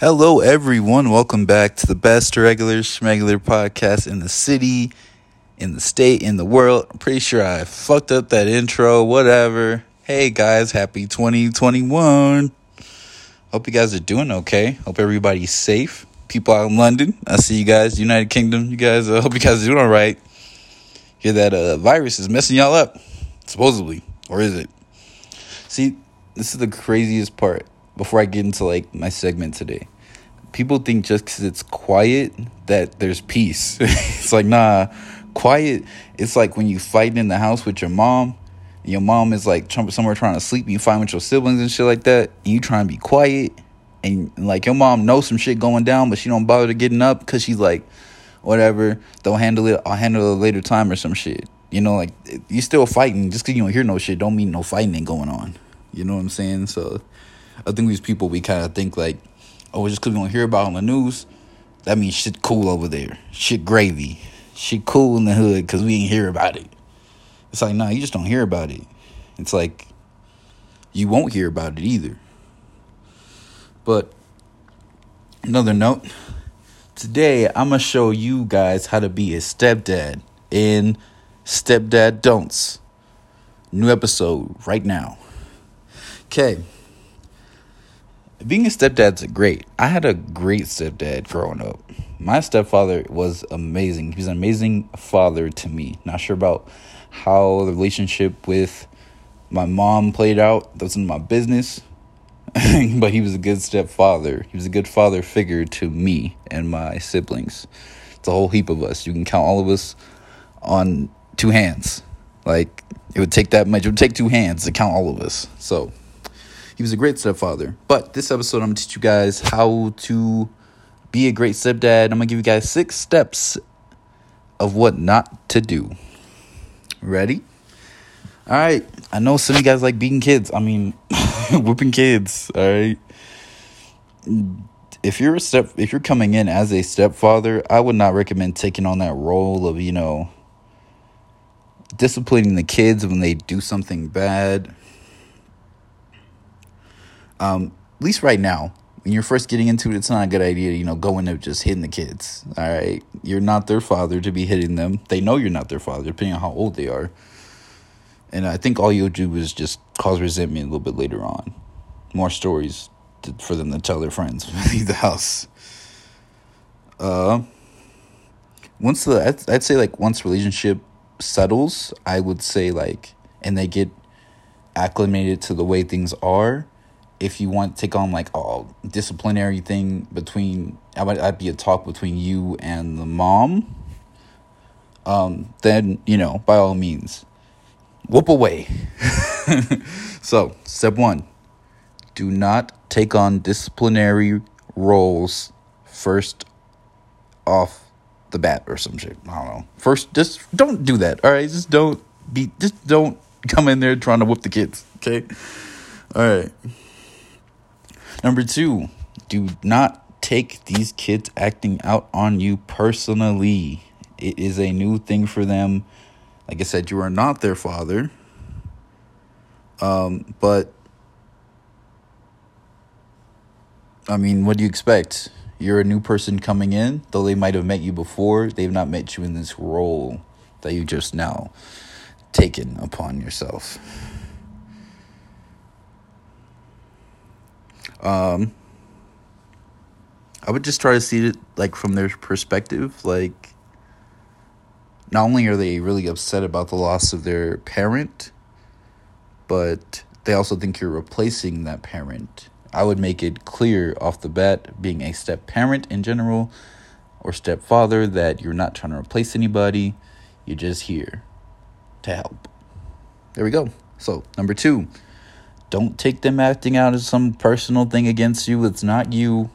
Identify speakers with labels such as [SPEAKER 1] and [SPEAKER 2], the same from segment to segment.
[SPEAKER 1] Hello, everyone. Welcome back to the best regular schmegular podcast in the city, in the state, in the world. I'm pretty sure I fucked up that intro, whatever. Hey, guys, happy 2021. Hope you guys are doing okay. Hope everybody's safe. People out in London, I see you guys. United Kingdom, you guys, I uh, hope you guys are doing all right. Hear that uh, virus is messing y'all up, supposedly. Or is it? See, this is the craziest part before I get into like my segment today. People think just because it's quiet that there's peace. it's like, nah, quiet. It's like when you fight in the house with your mom. Your mom is like somewhere trying to sleep. You fight with your siblings and shit like that. And you try and be quiet. And like your mom knows some shit going down, but she don't bother to getting up because she's like, whatever. They'll handle it. I'll handle it later time or some shit. You know, like you still fighting. Just because you don't hear no shit, don't mean no fighting ain't going on. You know what I'm saying? So I think these people we kind of think like, oh, just because we don't hear about on the news, that means shit cool over there, shit gravy, shit cool in the hood because we ain't hear about it. It's like, nah, you just don't hear about it. It's like you won't hear about it either. But another note, today I'm gonna show you guys how to be a stepdad in Stepdad Don'ts. New episode right now. Okay being a stepdad's great. I had a great stepdad growing up. My stepfather was amazing. He was an amazing father to me. Not sure about how the relationship with my mom played out. That wasn't my business. but he was a good stepfather. He was a good father figure to me and my siblings. It's a whole heap of us. You can count all of us on two hands. Like it would take that much. It would take two hands to count all of us. So he was a great stepfather. But this episode, I'm to teach you guys how to be a great stepdad. I'm to give you guys six steps of what not to do. Ready? All right. I know some of you guys like beating kids. I mean, whooping kids. All right. If you're a step, if you're coming in as a stepfather, I would not recommend taking on that role of you know disciplining the kids when they do something bad um, at least right now, when you're first getting into it, it's not a good idea, you know, go into just hitting the kids. All right. You're not their father to be hitting them. They know you're not their father, depending on how old they are. And I think all you'll do is just cause resentment a little bit later on. More stories to, for them to tell their friends when leave the house. Uh, once the I'd, I'd say like once relationship settles, I would say like, and they get acclimated to the way things are if you want to take on like a disciplinary thing between I would that'd be a talk between you and the mom um then you know by all means whoop away. So step 1 do not take on disciplinary roles first off the bat or some shit. I don't know. First just don't do that all right? Just don't be just don't come in there trying to whoop the kids okay? All right Number two, do not take these kids acting out on you personally. It is a new thing for them. Like I said, you are not their father. Um, but I mean, what do you expect? You're a new person coming in, though they might have met you before, they've not met you in this role that you just now taken upon yourself. Um, I would just try to see it like from their perspective. Like, not only are they really upset about the loss of their parent, but they also think you're replacing that parent. I would make it clear off the bat, being a step parent in general or stepfather, that you're not trying to replace anybody. You're just here to help. There we go. So, number two, don't take them acting out as some personal thing against you. It's not you,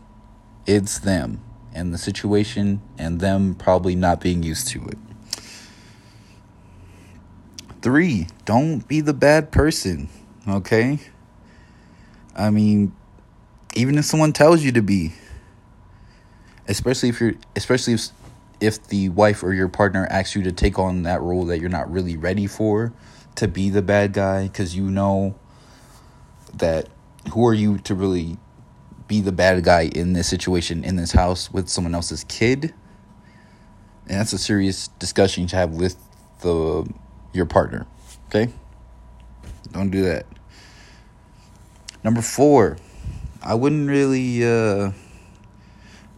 [SPEAKER 1] it's them and the situation and them probably not being used to it. Three, don't be the bad person, okay? I mean, even if someone tells you to be, especially if you're, especially if, if the wife or your partner asks you to take on that role that you're not really ready for, to be the bad guy, because you know that who are you to really be the bad guy in this situation in this house with someone else's kid. And that's a serious discussion to have with the your partner. Okay? Don't do that. Number 4. I wouldn't really uh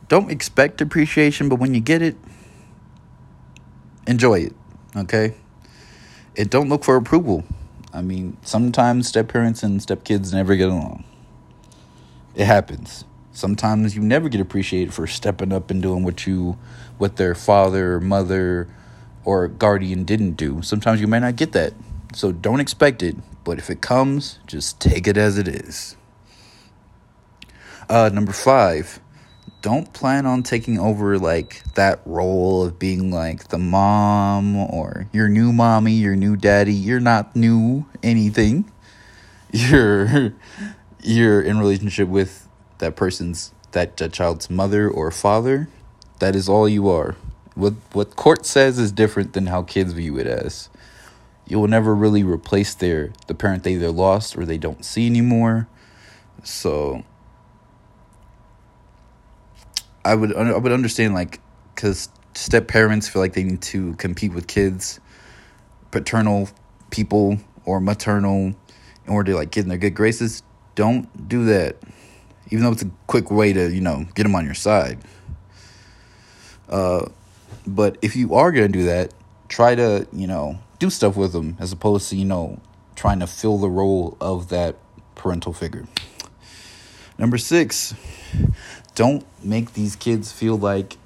[SPEAKER 1] don't expect appreciation, but when you get it, enjoy it. Okay? And don't look for approval. I mean, sometimes step parents and step kids never get along. It happens. Sometimes you never get appreciated for stepping up and doing what you what their father mother or guardian didn't do. Sometimes you may not get that. So don't expect it, but if it comes, just take it as it is. Uh number 5 don't plan on taking over like that role of being like the mom or your new mommy, your new daddy. You're not new anything. You're you're in relationship with that person's that, that child's mother or father. That is all you are. What what court says is different than how kids view it as. You will never really replace their the parent they either lost or they don't see anymore. So I would I would understand like because step parents feel like they need to compete with kids, paternal people or maternal in order to like get in their good graces. Don't do that, even though it's a quick way to you know get them on your side. Uh, but if you are gonna do that, try to you know do stuff with them as opposed to you know trying to fill the role of that parental figure. Number six, don't make these kids feel like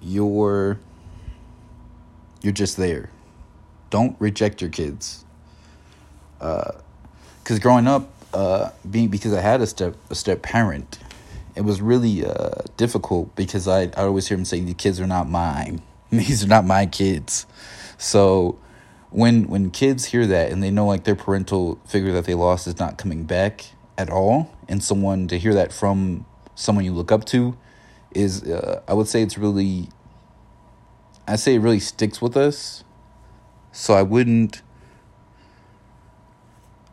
[SPEAKER 1] you're you're just there. Don't reject your kids. Uh, cause growing up, uh, being because I had a step a step parent, it was really uh difficult because I I always hear them say the kids are not mine. These are not my kids. So when when kids hear that and they know like their parental figure that they lost is not coming back at all, and someone to hear that from someone you look up to is uh, I would say it's really I say it really sticks with us. So I wouldn't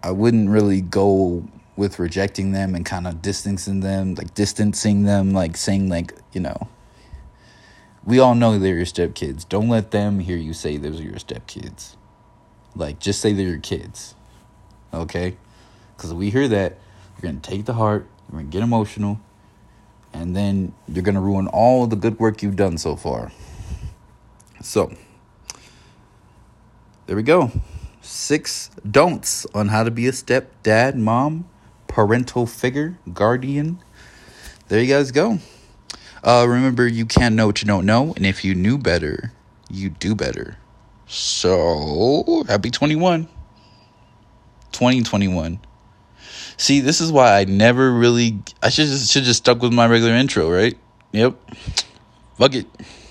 [SPEAKER 1] I wouldn't really go with rejecting them and kind of distancing them, like distancing them, like saying like, you know, we all know they're your stepkids. Don't let them hear you say those are your stepkids. Like just say they're your kids. Okay? Cuz we hear that, you're going to take the heart, you're going to get emotional, and then you're going to ruin all the good work you've done so far. So, there we go. Six don'ts on how to be a step dad, mom, parental figure, guardian. There you guys go. Uh, remember, you can't know what you don't know, and if you knew better, you do better. So, happy 21. 2021. See, this is why I never really. I should just, should just stuck with my regular intro, right? Yep. Fuck it.